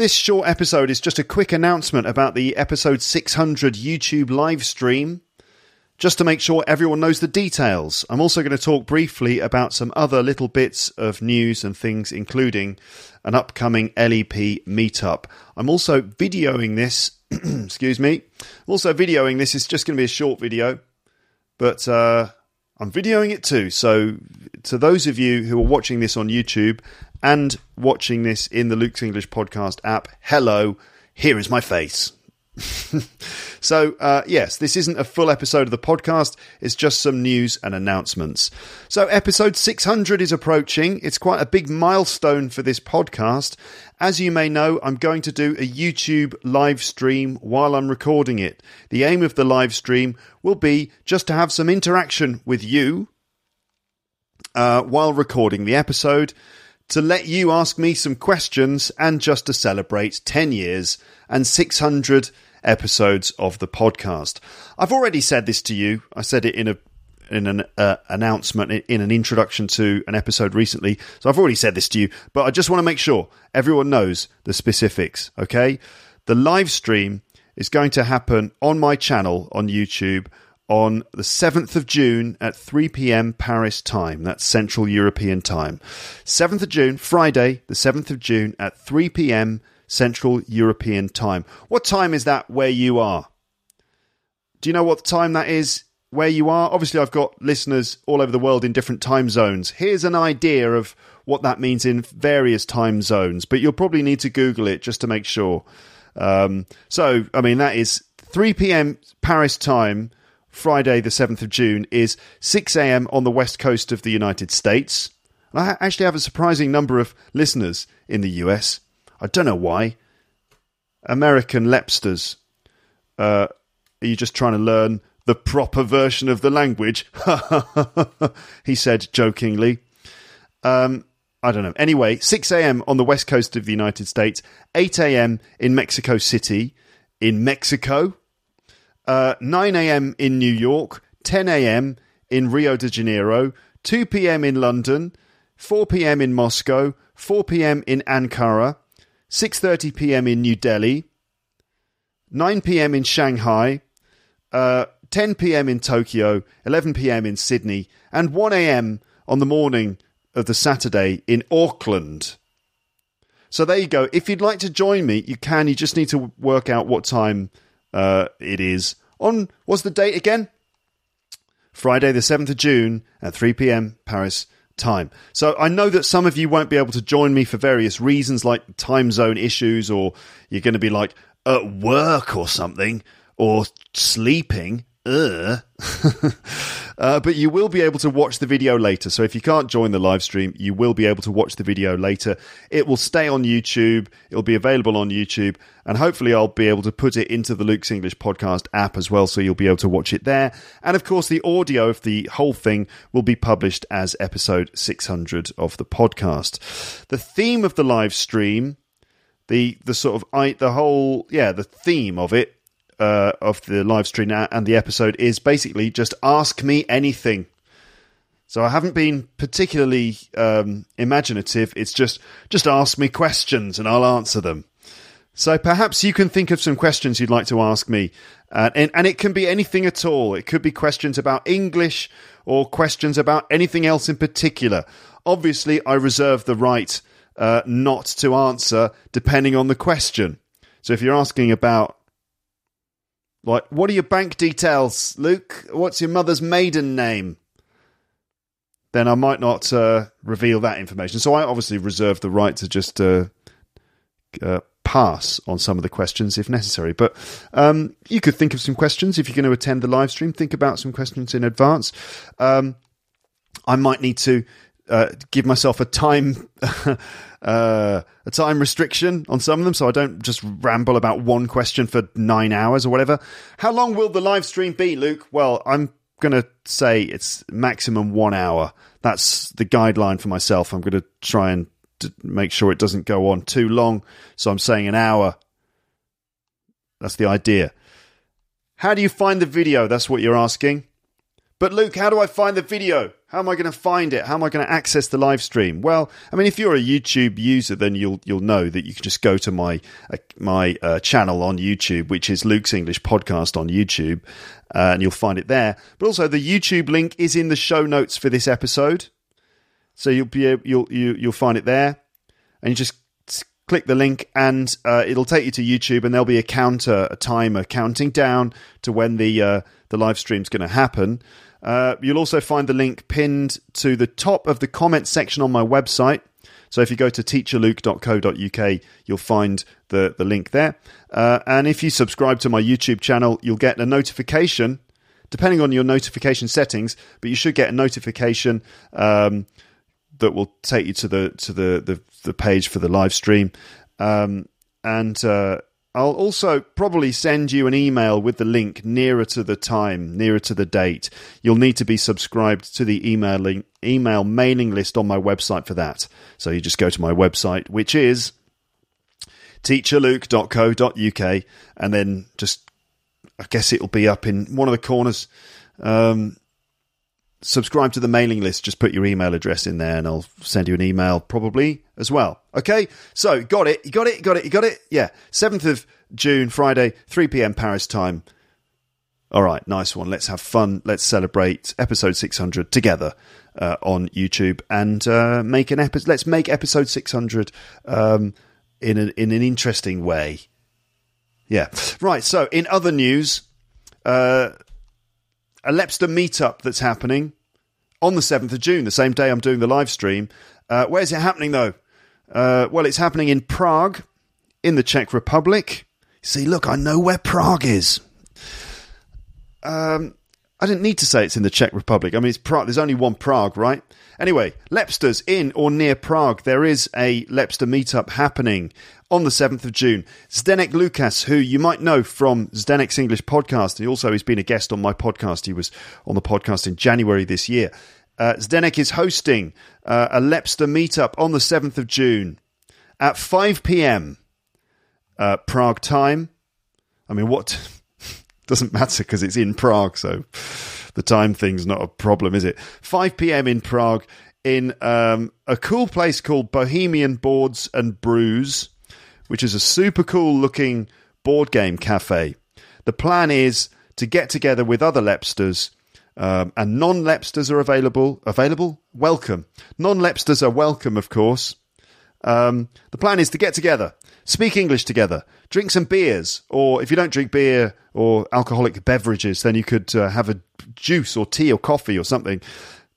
This short episode is just a quick announcement about the episode 600 YouTube live stream, just to make sure everyone knows the details. I'm also going to talk briefly about some other little bits of news and things, including an upcoming LEP meetup. I'm also videoing this, excuse me, also videoing this. It's just going to be a short video, but uh, I'm videoing it too. So, to those of you who are watching this on YouTube and watching this in the Luke's English podcast app, hello, here is my face. so, uh, yes, this isn't a full episode of the podcast. It's just some news and announcements. So, episode 600 is approaching. It's quite a big milestone for this podcast. As you may know, I'm going to do a YouTube live stream while I'm recording it. The aim of the live stream will be just to have some interaction with you uh, while recording the episode to let you ask me some questions and just to celebrate 10 years and 600 episodes of the podcast. I've already said this to you. I said it in a in an uh, announcement in an introduction to an episode recently. So I've already said this to you, but I just want to make sure everyone knows the specifics, okay? The live stream is going to happen on my channel on YouTube on the 7th of June at 3 p.m. Paris time. That's Central European time. 7th of June, Friday, the 7th of June at 3 p.m. Central European time. What time is that where you are? Do you know what time that is where you are? Obviously, I've got listeners all over the world in different time zones. Here's an idea of what that means in various time zones, but you'll probably need to Google it just to make sure. Um, so, I mean, that is 3 p.m. Paris time Friday, the 7th of June, is 6 a.m. on the west coast of the United States. And I actually have a surprising number of listeners in the US. I don't know why. American Lepsters. Uh, are you just trying to learn the proper version of the language? he said jokingly. Um, I don't know. Anyway, 6 a.m. on the west coast of the United States, 8 a.m. in Mexico City, in Mexico, uh, 9 a.m. in New York, 10 a.m. in Rio de Janeiro, 2 p.m. in London, 4 p.m. in Moscow, 4 p.m. in Ankara, 6:30 p.m. in New Delhi, 9 p.m. in Shanghai, uh, 10 p.m. in Tokyo, 11 p.m. in Sydney, and 1 a.m. on the morning of the Saturday in Auckland. So there you go. If you'd like to join me, you can. You just need to work out what time uh, it is on, what's the date again? Friday, the 7th of June at 3 p.m. Paris time. So I know that some of you won't be able to join me for various reasons, like time zone issues, or you're going to be like at work or something, or sleeping. uh, but you will be able to watch the video later. So if you can't join the live stream, you will be able to watch the video later. It will stay on YouTube. It'll be available on YouTube. And hopefully, I'll be able to put it into the Luke's English podcast app as well. So you'll be able to watch it there. And of course, the audio of the whole thing will be published as episode 600 of the podcast. The theme of the live stream, the, the sort of, I, the whole, yeah, the theme of it uh, of the live stream and the episode is basically just ask me anything. So I haven't been particularly um, imaginative. It's just just ask me questions and I'll answer them. So perhaps you can think of some questions you'd like to ask me, uh, and, and it can be anything at all. It could be questions about English or questions about anything else in particular. Obviously, I reserve the right uh, not to answer depending on the question. So if you're asking about like, what are your bank details, Luke? What's your mother's maiden name? Then I might not uh, reveal that information. So I obviously reserve the right to just uh, uh, pass on some of the questions if necessary. But um, you could think of some questions if you're going to attend the live stream. Think about some questions in advance. Um, I might need to uh, give myself a time uh, a time restriction on some of them, so I don't just ramble about one question for nine hours or whatever. How long will the live stream be, Luke? Well, I'm going to say it's maximum one hour. That's the guideline for myself. I'm going to try and make sure it doesn't go on too long. So I'm saying an hour. That's the idea. How do you find the video? That's what you're asking. But Luke, how do I find the video? How am I going to find it? How am I going to access the live stream? Well, I mean, if you're a YouTube user, then you'll you'll know that you can just go to my uh, my uh, channel on YouTube, which is Luke's English Podcast on YouTube, uh, and you'll find it there. But also, the YouTube link is in the show notes for this episode, so you'll be able, you'll you, you'll find it there, and you just click the link, and uh, it'll take you to YouTube, and there'll be a counter, a timer counting down to when the uh, the live stream's going to happen. Uh, you'll also find the link pinned to the top of the comment section on my website. So if you go to teacherluke.co.uk, you'll find the, the link there. Uh, and if you subscribe to my YouTube channel, you'll get a notification, depending on your notification settings, but you should get a notification um, that will take you to the to the, the, the page for the live stream. Um, and uh, I'll also probably send you an email with the link nearer to the time, nearer to the date. You'll need to be subscribed to the emailing, email mailing list on my website for that. So you just go to my website, which is teacherluke.co.uk, and then just, I guess it'll be up in one of the corners. Um, subscribe to the mailing list. Just put your email address in there and I'll send you an email probably as well. Okay. So got it. You got it. You got it. You got it. Yeah. 7th of June, Friday, 3 p.m. Paris time. All right. Nice one. Let's have fun. Let's celebrate episode 600 together. Uh, on YouTube and uh, make an episode. Let's make episode 600 um, in an in an interesting way. Yeah, right. So, in other news, uh, a Lepster meetup that's happening on the 7th of June, the same day I'm doing the live stream. Uh, where's it happening though? Uh, well, it's happening in Prague, in the Czech Republic. See, look, I know where Prague is. Um, I didn't need to say it's in the Czech Republic. I mean, it's Prague. There's only one Prague, right? Anyway, Lepsters in or near Prague. There is a Lepster meetup happening on the 7th of June. Zdenek Lukas, who you might know from Zdenek's English podcast, he also has been a guest on my podcast. He was on the podcast in January this year. Uh, Zdenek is hosting uh, a Lepster meetup on the 7th of June at 5 p.m. Uh, Prague time. I mean, what doesn't matter because it's in Prague, so the time thing's not a problem, is it? 5 p.m. in Prague in um, a cool place called Bohemian Boards and Brews which is a super cool looking board game cafe. The plan is to get together with other Lepsters, um, and non Lepsters are available. Available? Welcome. Non Lepsters are welcome, of course. Um, the plan is to get together, speak English together, drink some beers, or if you don't drink beer or alcoholic beverages, then you could uh, have a juice or tea or coffee or something.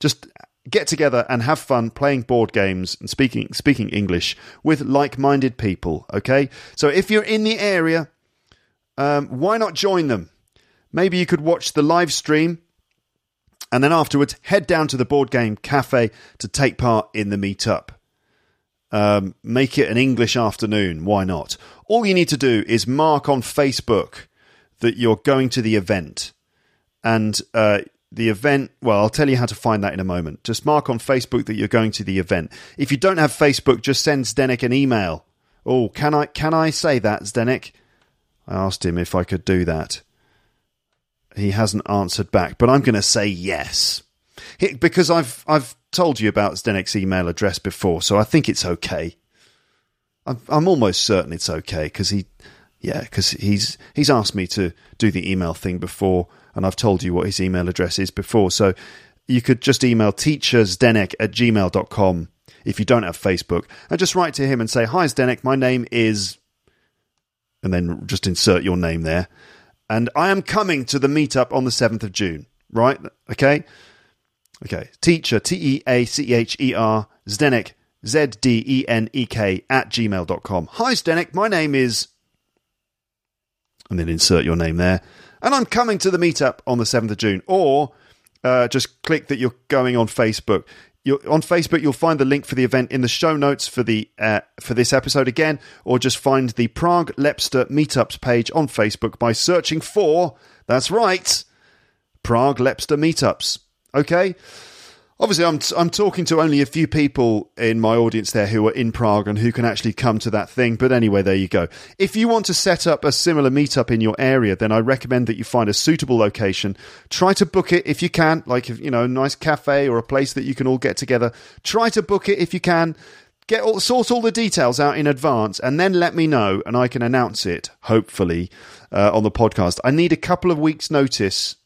Just get together and have fun playing board games and speaking speaking English with like-minded people. Okay, so if you're in the area, um, why not join them? Maybe you could watch the live stream and then afterwards head down to the board game cafe to take part in the meetup. Um, make it an English afternoon. Why not? All you need to do is mark on Facebook that you're going to the event, and uh, the event, well, I'll tell you how to find that in a moment. Just mark on Facebook that you're going to the event. If you don't have Facebook, just send Zdenek an email. Oh, can I can I say that, Zdenek? I asked him if I could do that. He hasn't answered back, but I'm going to say yes. Because I've I've told you about Zdenek's email address before, so I think it's okay. I'm, I'm almost certain it's okay because he, yeah, because he's he's asked me to do the email thing before and I've told you what his email address is before. So you could just email teacherzdenek at gmail.com if you don't have Facebook and just write to him and say, Hi, Zdenek, my name is. And then just insert your name there. And I am coming to the meetup on the 7th of June, right? Okay. Okay. Teacher, T E A C H E R, Zdenek, Z D E N E K, at gmail.com. Hi, Zdenek, my name is. And then insert your name there and I'm coming to the meetup on the 7th of June. Or uh, just click that you're going on Facebook. You're, on Facebook, you'll find the link for the event in the show notes for the uh, for this episode again, or just find the Prague Lepster meetups page on Facebook by searching for. That's right, Prague Lepster meetups. Okay. Obviously, I'm I'm talking to only a few people in my audience there who are in Prague and who can actually come to that thing. But anyway, there you go. If you want to set up a similar meetup in your area, then I recommend that you find a suitable location. Try to book it if you can, like you know, a nice cafe or a place that you can all get together. Try to book it if you can. Get all, sort all the details out in advance, and then let me know, and I can announce it hopefully uh, on the podcast. I need a couple of weeks' notice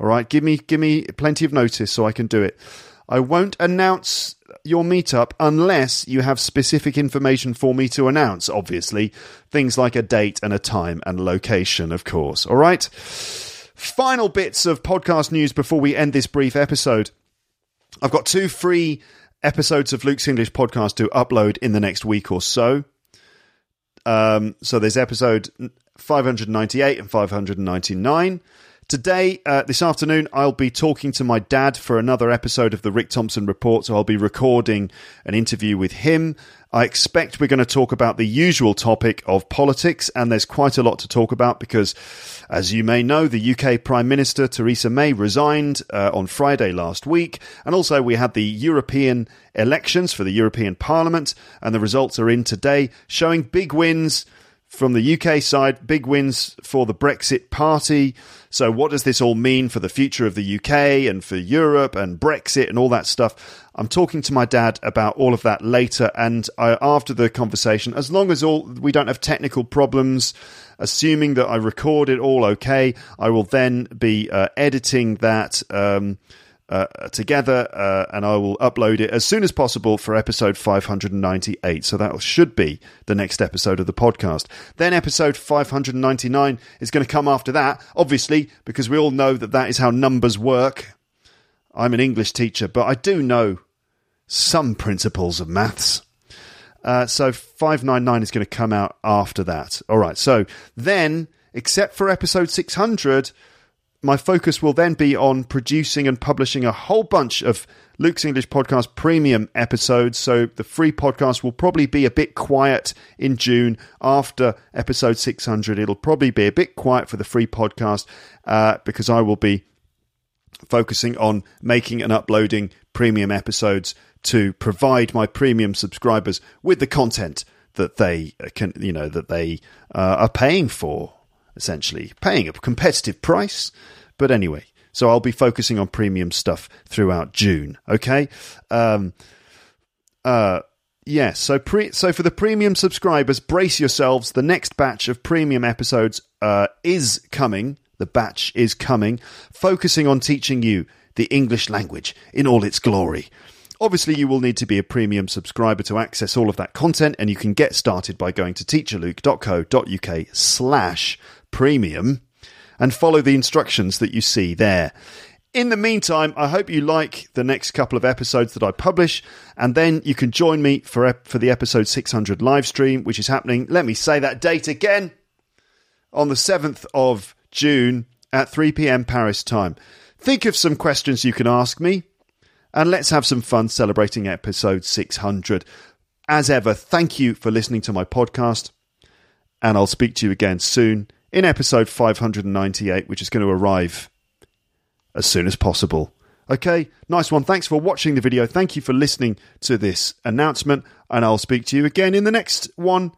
all right, give me give me plenty of notice so I can do it. I won't announce your meetup unless you have specific information for me to announce, obviously. Things like a date and a time and location, of course. All right? Final bits of podcast news before we end this brief episode. I've got two free episodes of Luke's English podcast to upload in the next week or so. Um, so there's episode 598 and 599. Today, uh, this afternoon, I'll be talking to my dad for another episode of the Rick Thompson Report. So I'll be recording an interview with him. I expect we're going to talk about the usual topic of politics, and there's quite a lot to talk about because, as you may know, the UK Prime Minister Theresa May resigned uh, on Friday last week, and also we had the European elections for the European Parliament, and the results are in today, showing big wins from the UK side, big wins for the Brexit Party. So, what does this all mean for the future of the UK and for Europe and Brexit and all that stuff? I'm talking to my dad about all of that later, and I, after the conversation, as long as all we don't have technical problems, assuming that I record it all okay, I will then be uh, editing that. Um, uh, together, uh, and I will upload it as soon as possible for episode 598. So that should be the next episode of the podcast. Then episode 599 is going to come after that, obviously, because we all know that that is how numbers work. I'm an English teacher, but I do know some principles of maths. Uh, so 599 is going to come out after that. All right. So then, except for episode 600, my focus will then be on producing and publishing a whole bunch of Luke's English Podcast premium episodes. So the free podcast will probably be a bit quiet in June after episode 600. It'll probably be a bit quiet for the free podcast uh, because I will be focusing on making and uploading premium episodes to provide my premium subscribers with the content that they can, you know, that they uh, are paying for essentially, paying a competitive price. But anyway, so I'll be focusing on premium stuff throughout June. Okay. Um, uh, yes. so pre- so for the premium subscribers, brace yourselves. The next batch of premium episodes uh, is coming. The batch is coming, focusing on teaching you the English language in all its glory. Obviously, you will need to be a premium subscriber to access all of that content, and you can get started by going to teacherluke.co.uk slash premium and follow the instructions that you see there. In the meantime, I hope you like the next couple of episodes that I publish, and then you can join me for, for the episode 600 live stream, which is happening, let me say that date again, on the 7th of June at 3 pm Paris time. Think of some questions you can ask me, and let's have some fun celebrating episode 600. As ever, thank you for listening to my podcast, and I'll speak to you again soon in episode 598, which is going to arrive as soon as possible. Okay, nice one. Thanks for watching the video. Thank you for listening to this announcement, and I'll speak to you again in the next one.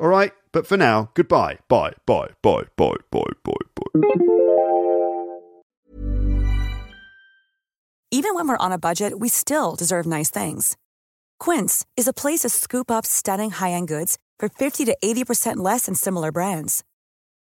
All right, but for now, goodbye. Bye, bye, bye, bye, bye, bye, bye. Even when we're on a budget, we still deserve nice things. Quince is a place to scoop up stunning high end goods for 50 to 80% less than similar brands.